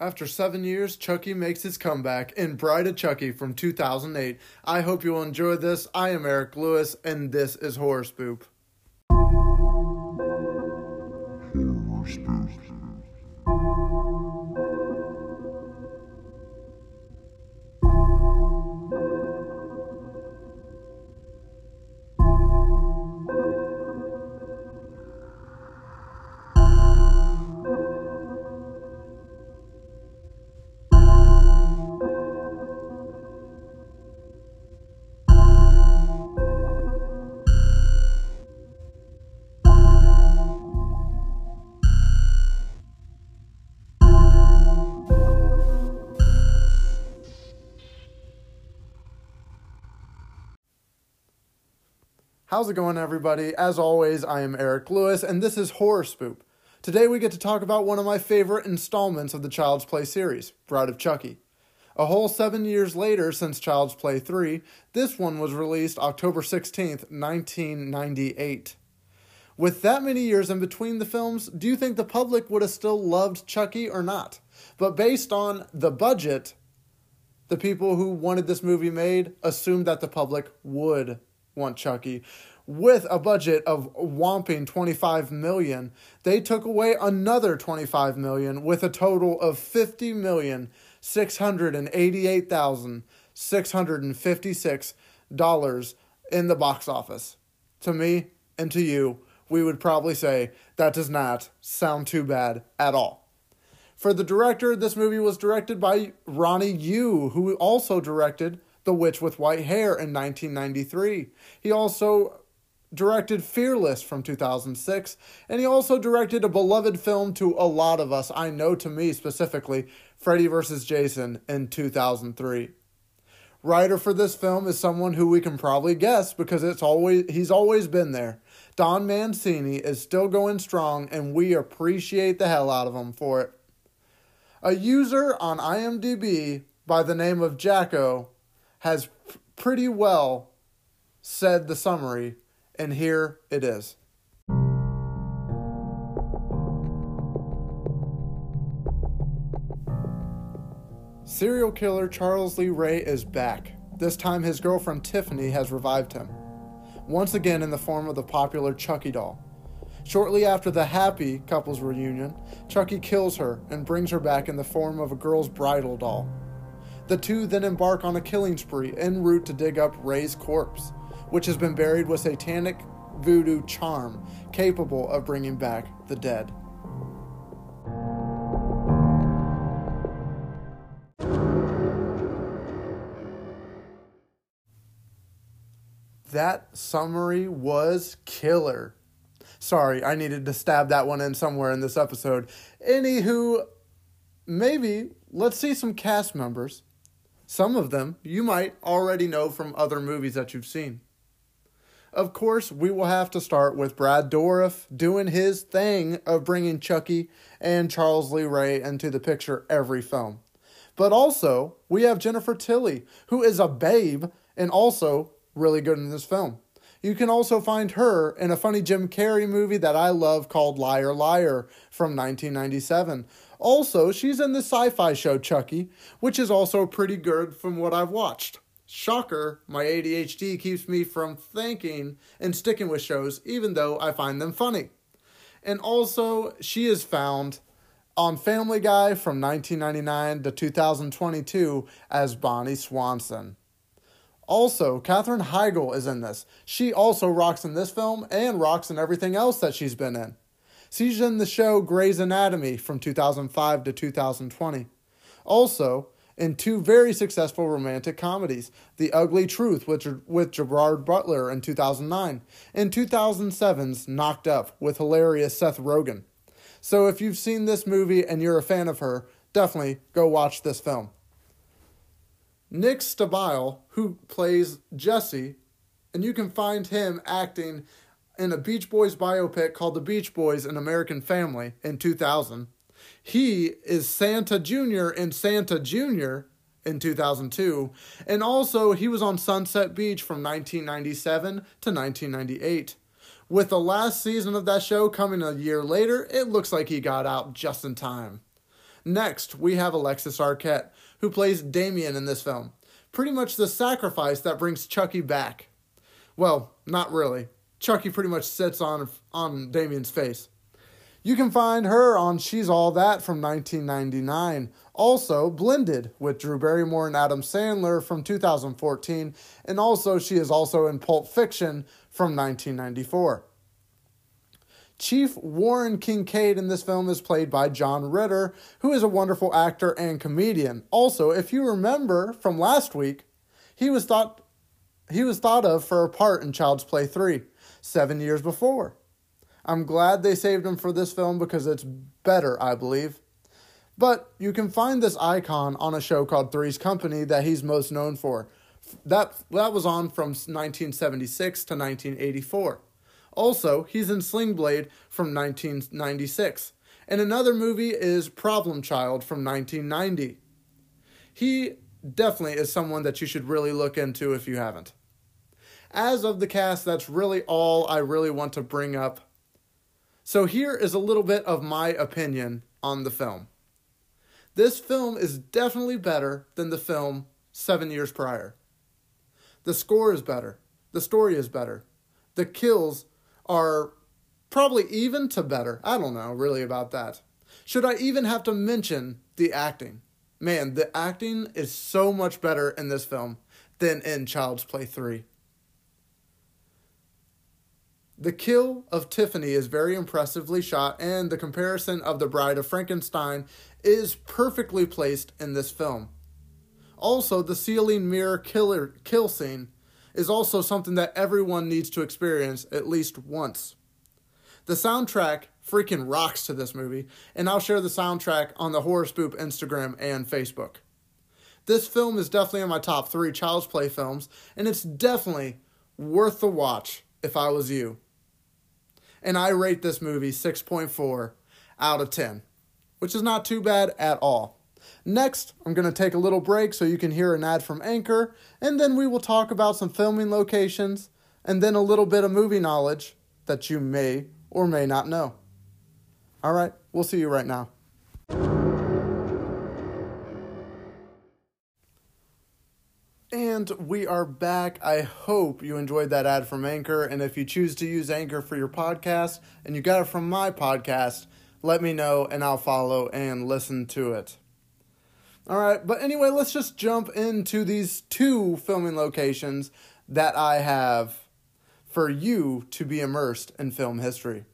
After seven years, Chucky makes his comeback in Bride of Chucky from 2008. I hope you will enjoy this. I am Erik Lewis, and this is Horror Spoop. How's it going, everybody? As always, I am Erik Lewis, and this is Horror Spoop. Today, we get to talk about one of my favorite installments of the Child's Play series, Bride of Chucky. A whole seven years later since Child's Play 3, this one was released October 16th, 1998. With that many years in between the films, do you think the public would have still loved Chucky or not? But based on the budget, the people who wanted this movie made assumed that the public would want Chucky. With a budget of whomping 25 million, they took away another 25 million with a total of 50 million 688,656 dollars in the box office. To me and to you, we would probably say that does not sound too bad at all. For the director, this movie was directed by Ronnie Yu, who also directed The Witch with White Hair in 1993. He also directed Fearless from 2006, and he also directed a beloved film to a lot of us, I know to me specifically, Freddy vs. Jason in 2003. Writer for this film is someone who we can probably guess because it's always he's always been there. Don Mancini is still going strong and we appreciate the hell out of him for it. A user on IMDb by the name of Jacko has pretty well said the summary, and here it is. Serial killer Charles Lee Ray is back. This time, his girlfriend Tiffany has revived him, once again in the form of the popular Chucky doll. Shortly after the happy couple's reunion, Chucky kills her and brings her back in the form of a girl's bridal doll. The two then embark on a killing spree en route to dig up Ray's corpse, which has been buried with satanic voodoo charm capable of bringing back the dead. That summary was killer. Sorry, I needed to stab that one in somewhere in this episode. Anywho, maybe let's see some cast members. Some of them you might already know from other movies that you've seen. Of course, we will have to start with Brad Dourif doing his thing of bringing Chucky and Charles Lee Ray into the picture every film. But also, we have Jennifer Tilly, who is a babe and also really good in this film. You can also find her in a funny Jim Carrey movie that I love called Liar Liar from 1997. Also, she's in the sci fi show Chucky, which is also pretty good from what I've watched. Shocker, my ADHD keeps me from thinking and sticking with shows, even though I find them funny. And also, she is found on Family Guy from 1999 to 2022 as Bonnie Swanson. Also, Katherine Heigl is in this. She also rocks in this film and rocks in everything else that she's been in. She's in the show Grey's Anatomy from 2005 to 2020. Also, in two very successful romantic comedies, The Ugly Truth with, with Gerard Butler in 2009, and 2007's Knocked Up with hilarious Seth Rogen. So if you've seen this movie and you're a fan of her, definitely go watch this film. Nick Stabile, who plays Jesse, and you can find him acting in a Beach Boys biopic called The Beach Boys An American Family in 2000. He is Santa Jr. in Santa Jr. in 2002, and also he was on Sunset Beach from 1997 to 1998. With the last season of that show coming a year later, it looks like he got out just in time. Next, we have Alexis Arquette, who plays Damien in this film. Pretty much the sacrifice that brings Chucky back. Well, not really. Chucky pretty much sits on on Damien's face. You can find her on She's All That from 1999. Also, Blended with Drew Barrymore and Adam Sandler from 2014. And also, she is also in Pulp Fiction from 1994. Chief Warren Kincaid in this film is played by John Ritter, who is a wonderful actor and comedian. Also, if you remember from last week, he was thought he was thought of for a part in Child's Play 3 7 years before. I'm glad they saved him for this film because it's better, I believe. But you can find this icon on a show called Three's Company that he's most known for. That that was on from 1976 to 1984. Also, he's in Sling Blade from 1996. And another movie is Problem Child from 1990. He definitely is someone that you should really look into if you haven't. As of the cast, that's really all I really want to bring up so here is a little bit of my opinion on the film. This film is definitely better than the film seven years prior. The score is better. The story is better. The kills are probably even to better. I don't know really about that. Should I even have to mention the acting? Man, the acting is so much better in this film than in Child's Play 3. The kill of Tiffany is very impressively shot, and the comparison of the Bride of Frankenstein is perfectly placed in this film. Also, the ceiling mirror killer kill scene is also something that everyone needs to experience at least once. The soundtrack freaking rocks to this movie, and I'll share the soundtrack on the Horror Spoop Instagram and Facebook. This film is definitely in my top three Child's Play films, and it's definitely worth the watch if I was you and I rate this movie 6.4 out of 10, which is not too bad at all. Next, I'm going to take a little break so you can hear an ad from Anchor, and then we will talk about some filming locations and then a little bit of movie knowledge that you may or may not know. All right, we'll see you right now. And we are back. I hope you enjoyed that ad from Anchor. And if you choose to use Anchor for your podcast and you got it from my podcast, let me know and I'll follow and listen to it. All right, but anyway, let's just jump into these two filming locations that I have for you to be immersed in film history.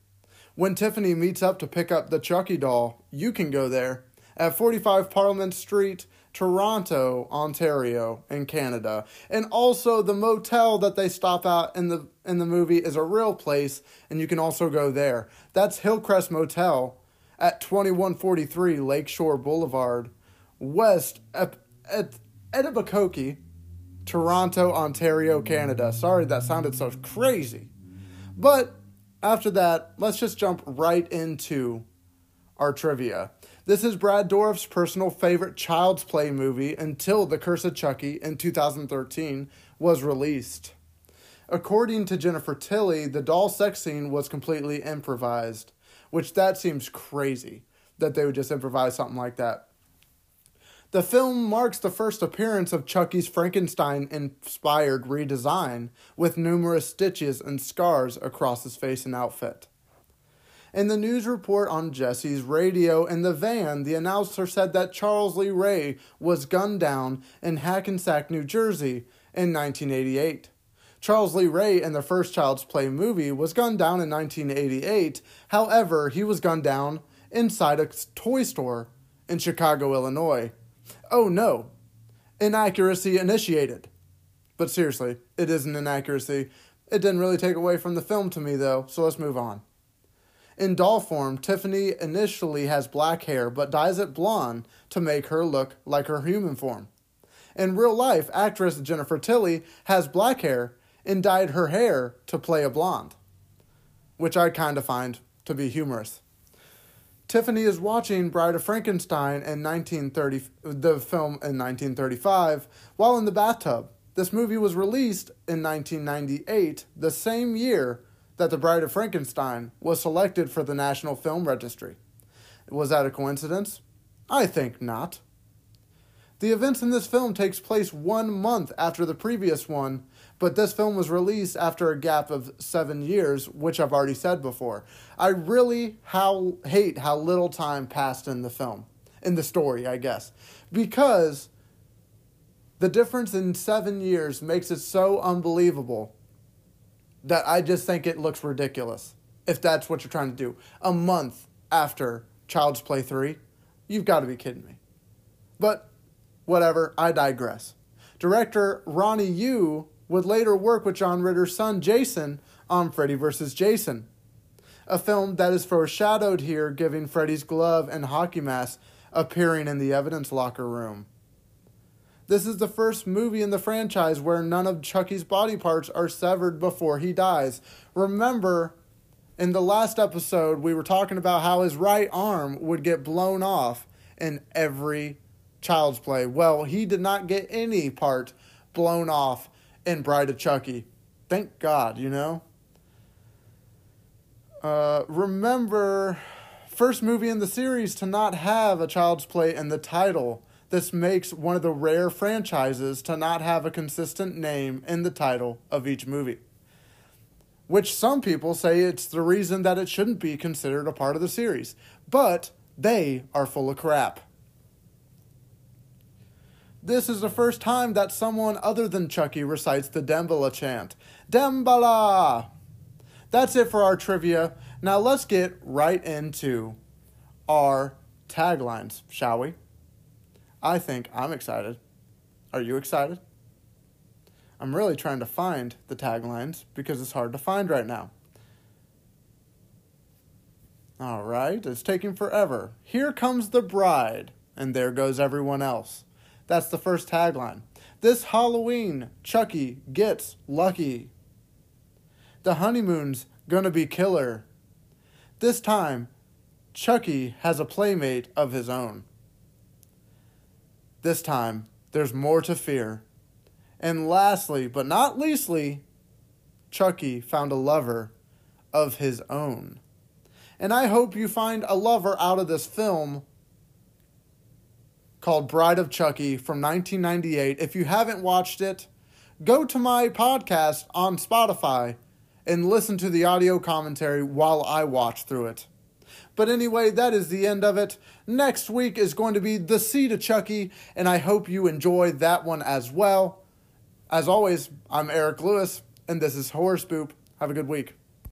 When Tiffany meets up to pick up the Chucky doll, you can go there at 45 Parliament Street Toronto, Ontario, in Canada. And also the motel that they stop at in the in the movie is a real place and you can also go there. That's Hillcrest Motel at 2143 Lakeshore Boulevard, West at, at Etobicoke, Toronto, Ontario, Canada. Sorry that sounded so crazy. But after that, let's just jump right into our trivia. This is Brad Dourif's personal favorite child's play movie until The Curse of Chucky in 2013 was released. According to Jennifer Tilly, the doll sex scene was completely improvised, which that seems crazy that they would just improvise something like that. The film marks the first appearance of Chucky's Frankenstein inspired redesign, with numerous stitches and scars across his face and outfit. In the news report on Jesse's radio in the van, the announcer said that Charles Lee Ray was gunned down in Hackensack, New Jersey in 1988. Charles Lee Ray in the first Child's Play movie was gunned down in 1988. However, he was gunned down inside a toy store in Chicago, Illinois. Oh no, inaccuracy initiated. But seriously, it is an inaccuracy. It didn't really take away from the film to me though, so let's move on. In doll form, Tiffany initially has black hair but dyes it blonde to make her look like her human form. In real life, actress Jennifer Tilly has black hair and dyed her hair to play a blonde, which I kind of find to be humorous. Tiffany is watching Bride of Frankenstein in 1930, the film in 1935, while in the bathtub. This movie was released in 1998, the same year that The Bride of Frankenstein was selected for the National Film Registry. Was that a coincidence? I think not. The events in this film takes place one month after the previous one, but this film was released after a gap of seven years, which I've already said before. I really how hate how little time passed in the film, in the story, I guess, because the difference in seven years makes it so unbelievable that I just think it looks ridiculous. If that's what you're trying to do, a month after Child's Play 3, you've got to be kidding me. But whatever, I digress. Director Ronnie Yu would later work with John Ritter's son Jason on Freddy vs. Jason, a film that is foreshadowed here, giving Freddy's glove and hockey mask appearing in the evidence locker room. This is the first movie in the franchise where none of Chucky's body parts are severed before he dies. Remember, in the last episode, we were talking about how his right arm would get blown off in every Child's Play. Well, he did not get any part blown off in Bride of Chucky. Thank God, you know? Uh, remember, first movie in the series to not have a Child's Play in the title. This makes one of the rare franchises to not have a consistent name in the title of each movie. Which some people say it's the reason that it shouldn't be considered a part of the series. But they are full of crap. This is the first time that someone other than Chucky recites the Damballa chant. Damballa! That's it for our trivia. Now let's get right into our taglines, shall we? I think I'm excited. Are you excited? I'm really trying to find the taglines because it's hard to find right now. All right, it's taking forever. Here comes the bride, and there goes everyone else. That's the first tagline. This Halloween, Chucky gets lucky. The honeymoon's gonna be killer. This time, Chucky has a playmate of his own. This time, there's more to fear. And lastly, but not leastly, Chucky found a lover of his own. And I hope you find a lover out of this film called Bride of Chucky from 1998. If you haven't watched it, go to my podcast on Spotify and listen to the audio commentary while I watch through it. But anyway, that is the end of it. Next week is going to be The Seed of Chucky, and I hope you enjoy that one as well. As always, I'm Erik Lewis, and this is Horror Spoop. Have a good week.